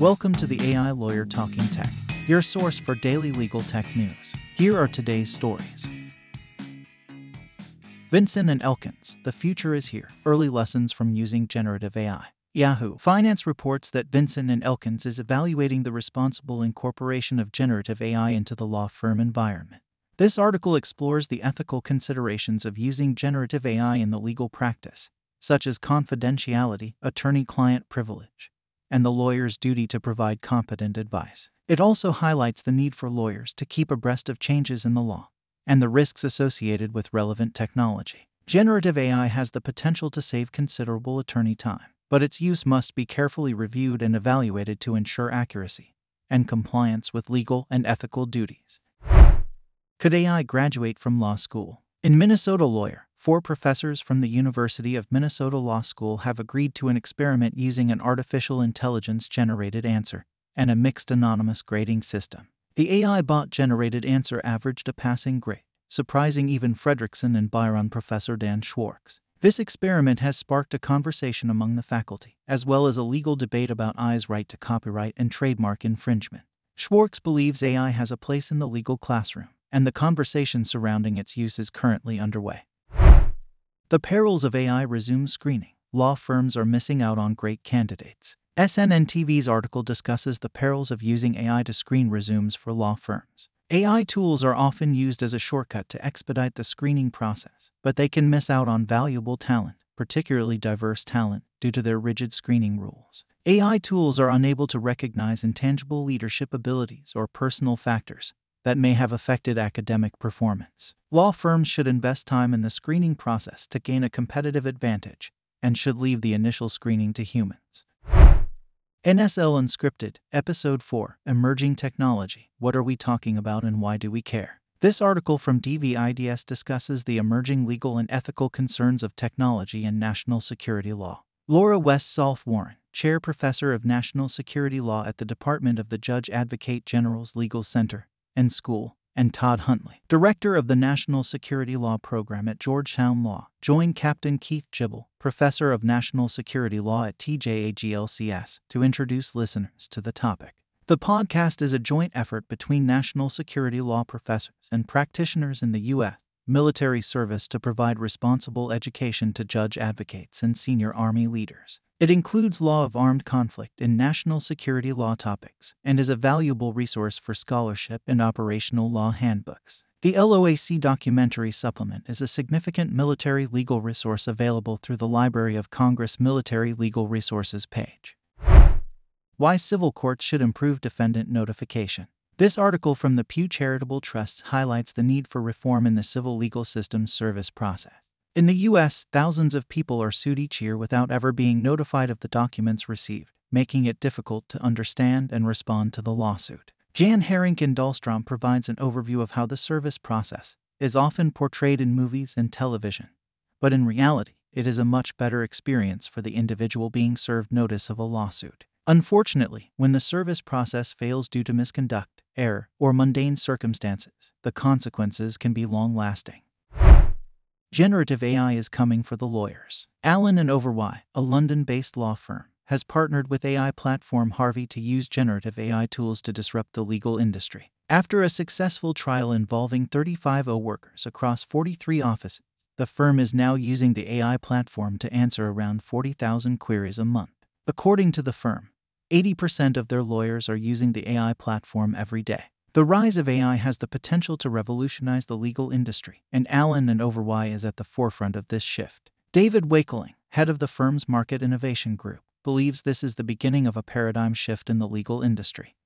Welcome to the AI Lawyer Talking Tech, your source for daily legal tech news. Here are today's stories. Vinson and Elkins, the future is here. Early lessons from using generative AI. Yahoo Finance reports that Vinson and Elkins is evaluating the responsible incorporation of generative AI into the law firm environment. This article explores the ethical considerations of using generative AI in the legal practice, such as confidentiality, attorney client privilege, and the lawyer's duty to provide competent advice. It also highlights the need for lawyers to keep abreast of changes in the law and the risks associated with relevant technology. Generative AI has the potential to save considerable attorney time, but its use must be carefully reviewed and evaluated to ensure accuracy and compliance with legal and ethical duties. Could AI graduate from law school? In Minnesota Lawyer, four professors from the University of Minnesota Law School have agreed to an experiment using an artificial intelligence generated answer and a mixed anonymous grading system. The AI bot generated answer averaged a passing grade, surprising even Fredrikson and Byron professor Dan Schwarcz. This experiment has sparked a conversation among the faculty, as well as a legal debate about AI's right to copyright and trademark infringement. Schwarcz believes AI has a place in the legal classroom, and the conversation surrounding its use is currently underway. The perils of AI resume screening. Law firms are missing out on great candidates. SNN TV's article discusses the perils of using AI to screen resumes for law firms. AI tools are often used as a shortcut to expedite the screening process, but they can miss out on valuable talent, particularly diverse talent, due to their rigid screening rules. AI tools are unable to recognize intangible leadership abilities or personal factors, that may have affected academic performance. Law firms should invest time in the screening process to gain a competitive advantage and should leave the initial screening to humans. NSL Unscripted, Episode 4 Emerging Technology What are we talking about and why do we care? This article from DVIDS discusses the emerging legal and ethical concerns of technology and national security law. Laura West Solf Warren, Chair Professor of National Security Law at the Department of the Judge Advocate General's Legal Center, and School, and Todd Huntley, director of the National Security Law Program at Georgetown Law, joined Captain Keith Gibble, professor of National Security Law at TJAGLCS, to introduce listeners to the topic. The podcast is a joint effort between national security law professors and practitioners in the U.S. military service to provide responsible education to judge advocates and senior Army leaders. It includes law of armed conflict and national security law topics and is a valuable resource for scholarship and operational law handbooks. The LOAC documentary supplement is a significant military legal resource available through the Library of Congress Military Legal Resources page. Why civil courts should improve defendant notification. This article from the Pew Charitable Trust highlights the need for reform in the civil legal system's service process. In the U.S., thousands of people are sued each year without ever being notified of the documents received, making it difficult to understand and respond to the lawsuit. Jan Harrington Dahlstrom provides an overview of how the service process is often portrayed in movies and television, but in reality, it is a much better experience for the individual being served notice of a lawsuit. Unfortunately, when the service process fails due to misconduct, error, or mundane circumstances, the consequences can be long lasting. Generative AI is coming for the lawyers. Allen and Overy, a London based law firm, has partnered with AI platform Harvey to use generative AI tools to disrupt the legal industry. After a successful trial involving 35 O workers across 43 offices, the firm is now using the AI platform to answer around 40,000 queries a month. According to the firm, 80% of their lawyers are using the AI platform every day. The rise of AI has the potential to revolutionize the legal industry, and Allen and Overy is at the forefront of this shift. David Wakeling, head of the firm's Market Innovation Group, believes this is the beginning of a paradigm shift in the legal industry.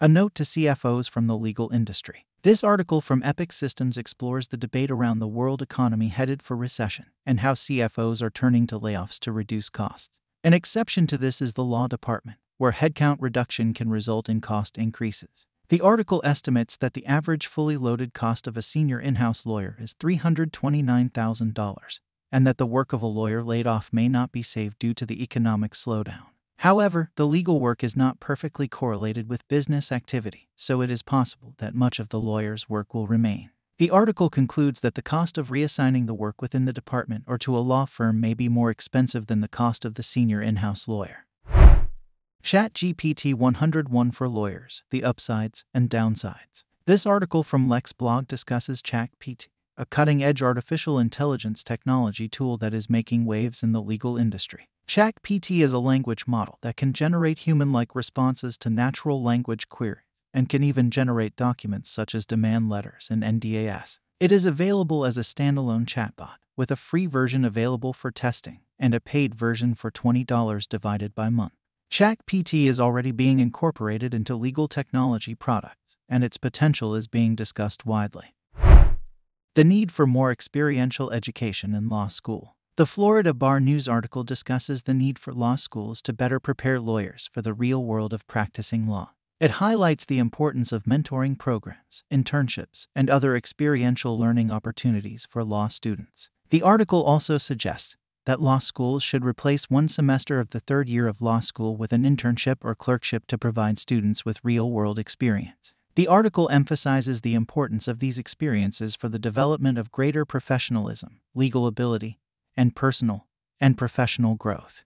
A note to CFOs from the legal industry. This article from Epiq Systems explores the debate around the world economy headed for recession and how CFOs are turning to layoffs to reduce costs. An exception to this is the law department, where headcount reduction can result in cost increases. The article estimates that the average fully loaded cost of a senior in house lawyer is $329,000, and that the work of a lawyer laid off may not be saved due to the economic slowdown. However, the legal work is not perfectly correlated with business activity, so it is possible that much of the lawyer's work will remain. The article concludes that the cost of reassigning the work within the department or to a law firm may be more expensive than the cost of the senior in house lawyer. ChatGPT 101 for Lawyers The Upsides and Downsides. This article from Lex Blog discusses ChatGPT, a cutting edge artificial intelligence technology tool that is making waves in the legal industry. ChatGPT is a language model that can generate human like responses to natural language queries and can even generate documents such as demand letters and NDAs. It is available as a standalone chatbot, with a free version available for testing and a paid version for $20 divided by month. ChatGPT is already being incorporated into legal technology products, and its potential is being discussed widely. The need for more experiential education in law school. The Florida Bar News article discusses the need for law schools to better prepare lawyers for the real world of practicing law. It highlights the importance of mentoring programs, internships, and other experiential learning opportunities for law students. The article also suggests that law schools should replace one semester of the third year of law school with an internship or clerkship to provide students with real world experience. The article emphasizes the importance of these experiences for the development of greater professionalism, legal ability, and personal and professional growth.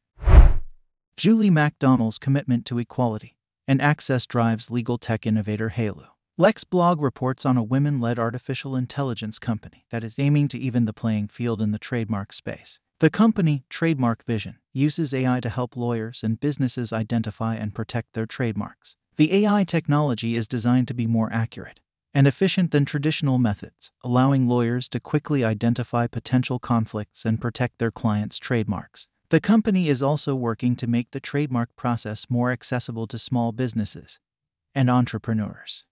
Julie MacDonnell's commitment to equality and access drives legal tech innovator Haloo. Lex Blog reports on a women led artificial intelligence company that is aiming to even the playing field in the trademark space. The company, Trademark Vision, uses AI to help lawyers and businesses identify and protect their trademarks. The AI technology is designed to be more accurate and efficient than traditional methods, allowing lawyers to quickly identify potential conflicts and protect their clients' trademarks. The company is also working to make the trademark process more accessible to small businesses and entrepreneurs.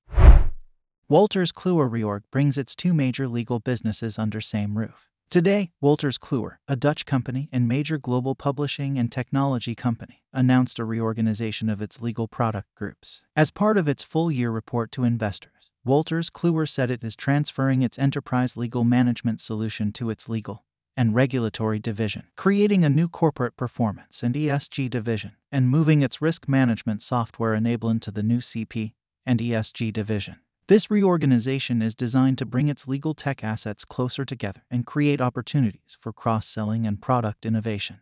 Wolters Kluwer Reorg brings its two major legal businesses under same roof. Today, Wolters Kluwer, a Dutch company and major global publishing and technology company, announced a reorganization of its legal product groups. As part of its full year report to investors, Wolters Kluwer said it is transferring its enterprise legal management solution to its legal and regulatory division, creating a new corporate performance and ESG division, and moving its risk management software Enablon to the new CP and ESG division. This reorganization is designed to bring its legal tech assets closer together and create opportunities for cross selling and product innovation.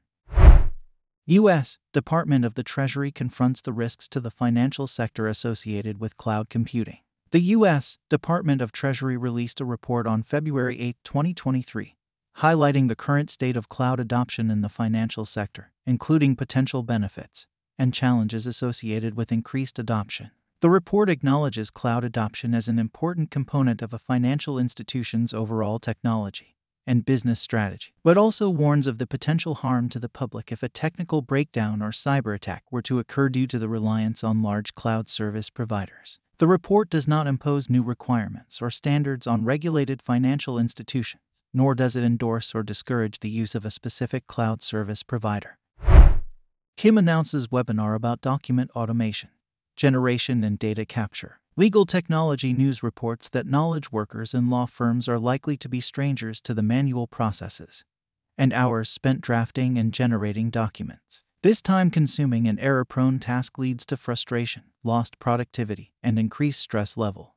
U.S. Department of the Treasury confronts the risks to the financial sector associated with cloud computing. The U.S. Department of Treasury released a report on February 8, 2023, highlighting the current state of cloud adoption in the financial sector, including potential benefits and challenges associated with increased adoption. The report acknowledges cloud adoption as an important component of a financial institution's overall technology and business strategy, but also warns of the potential harm to the public if a technical breakdown or cyber attack were to occur due to the reliance on large cloud service providers. The report does not impose new requirements or standards on regulated financial institutions, nor does it endorse or discourage the use of a specific cloud service provider. Kim announces webinar about document automation generation, and data capture. Legal Technology News reports that knowledge workers in law firms are likely to be strangers to the manual processes and hours spent drafting and generating documents. This time consuming and error prone task leads to frustration, lost productivity, and increased stress levels.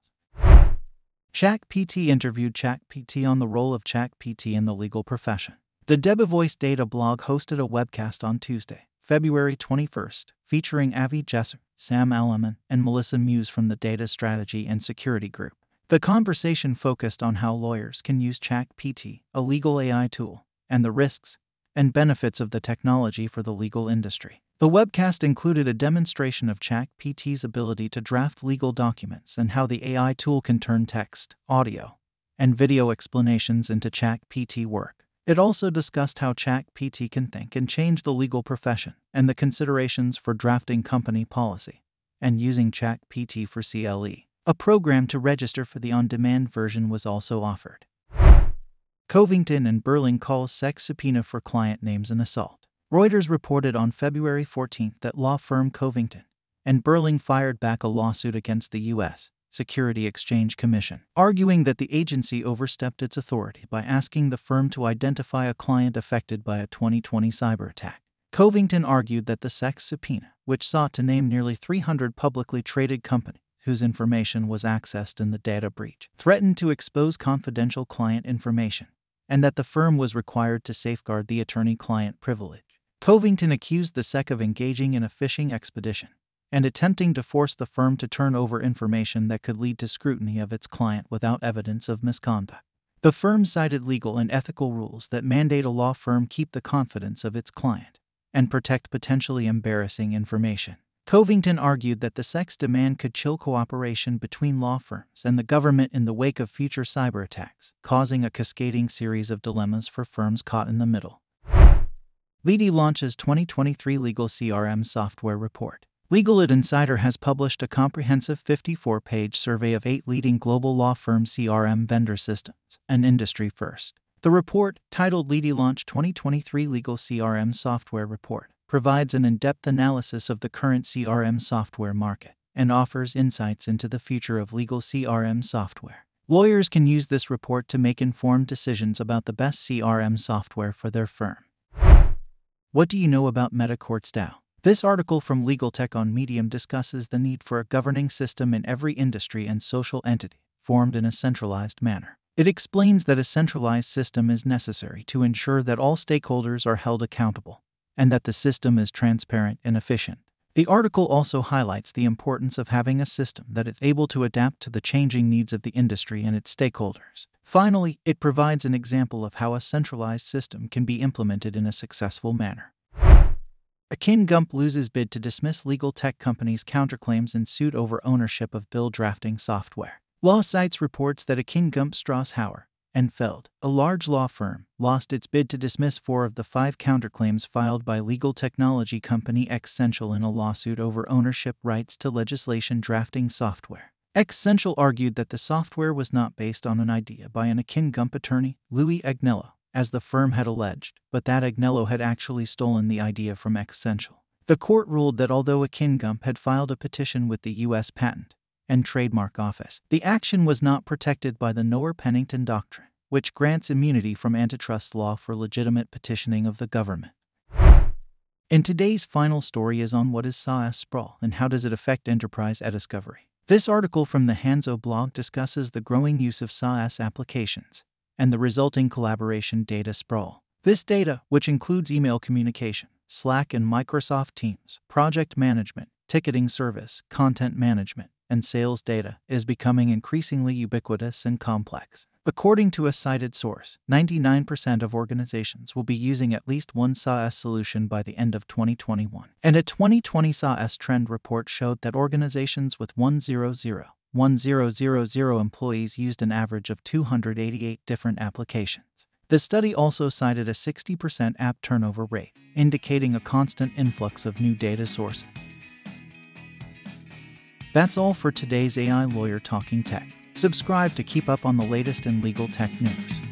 ChatGPT interviewed ChatGPT on the role of ChatGPT in the legal profession. The Debevoise Data blog hosted a webcast on Tuesday, February 21st, featuring Avi Gesser, Sam Alleman, and Melissa Muse from the Data Strategy and Security Group. The conversation focused on how lawyers can use ChatGPT, a legal AI tool, and the risks and benefits of the technology for the legal industry. The webcast included a demonstration of ChatGPT's ability to draft legal documents and how the AI tool can turn text, audio, and video explanations into ChatGPT work. It also discussed how ChatGPT can think and change the legal profession and the considerations for drafting company policy and using ChatGPT for CLE. A program to register for the on demand version was also offered. Covington and Burling calls sex subpoena for client names an assault. Reuters reported on February 14 that law firm Covington and Burling fired back a lawsuit against the U.S. Security Exchange Commission, arguing that the agency overstepped its authority by asking the firm to identify a client affected by a 2020 cyber attack. Covington argued that the sex subpoena, which sought to name nearly 300 publicly traded companies whose information was accessed in the data breach, threatened to expose confidential client information, and that the firm was required to safeguard the attorney client privilege. Covington accused the SEC of engaging in a fishing expedition and attempting to force the firm to turn over information that could lead to scrutiny of its client without evidence of misconduct. The firm cited legal and ethical rules that mandate a law firm keep the confidence of its client and protect potentially embarrassing information. Covington argued that the SEC's demand could chill cooperation between law firms and the government in the wake of future cyber attacks, causing a cascading series of dilemmas for firms caught in the middle. Leady launches 2023 Legal CRM Software Report. Legal It Insider has published a comprehensive 54 page survey of eight leading global law firm CRM vendor systems, an industry first. The report, titled Leady Launch 2023 Legal CRM Software Report, provides an in depth analysis of the current CRM software market and offers insights into the future of legal CRM software. Lawyers can use this report to make informed decisions about the best CRM software for their firm. What do you know about MetaCourts DAO? This article from Legal Tech on Medium discusses the need for a governing system in every industry and social entity, formed in a centralized manner. It explains that a centralized system is necessary to ensure that all stakeholders are held accountable and that the system is transparent and efficient. The article also highlights the importance of having a system that is able to adapt to the changing needs of the industry and its stakeholders. Finally, it provides an example of how a centralized system can be implemented in a successful manner. Akin Gump loses bid to dismiss legal tech companies' counterclaims in suit over ownership of bill drafting software. Law Sites reports that Akin Gump Strauss Hauer and Feld, a large law firm, lost its bid to dismiss four of the five counterclaims filed by legal technology company Xcential in a lawsuit over ownership rights to legislation drafting software. Xcential argued that the software was not based on an idea by an Akin Gump attorney, Louis Agnello, as the firm had alleged, but that Agnello had actually stolen the idea from Xcential. The court ruled that although Akin Gump had filed a petition with the U.S. Patent and Trademark Office, the action was not protected by the Noerr-Pennington Doctrine, which grants immunity from antitrust law for legitimate petitioning of the government. And today's final story is on what is SaaS sprawl and how does it affect enterprise e-discovery. This article from the Hanzo blog discusses the growing use of SaaS applications and the resulting collaboration data sprawl. This data, which includes email communication, Slack and Microsoft Teams, project management, ticketing service, content management, and sales data, is becoming increasingly ubiquitous and complex. According to a cited source, 99% of organizations will be using at least one SaaS solution by the end of 2021. And a 2020 SaaS trend report showed that organizations with 100 1000 employees used an average of 288 different applications. The study also cited a 60% app turnover rate, indicating a constant influx of new data sources. That's all for today's AI Lawyer Talking Tech. Subscribe to keep up on the latest in legal tech news.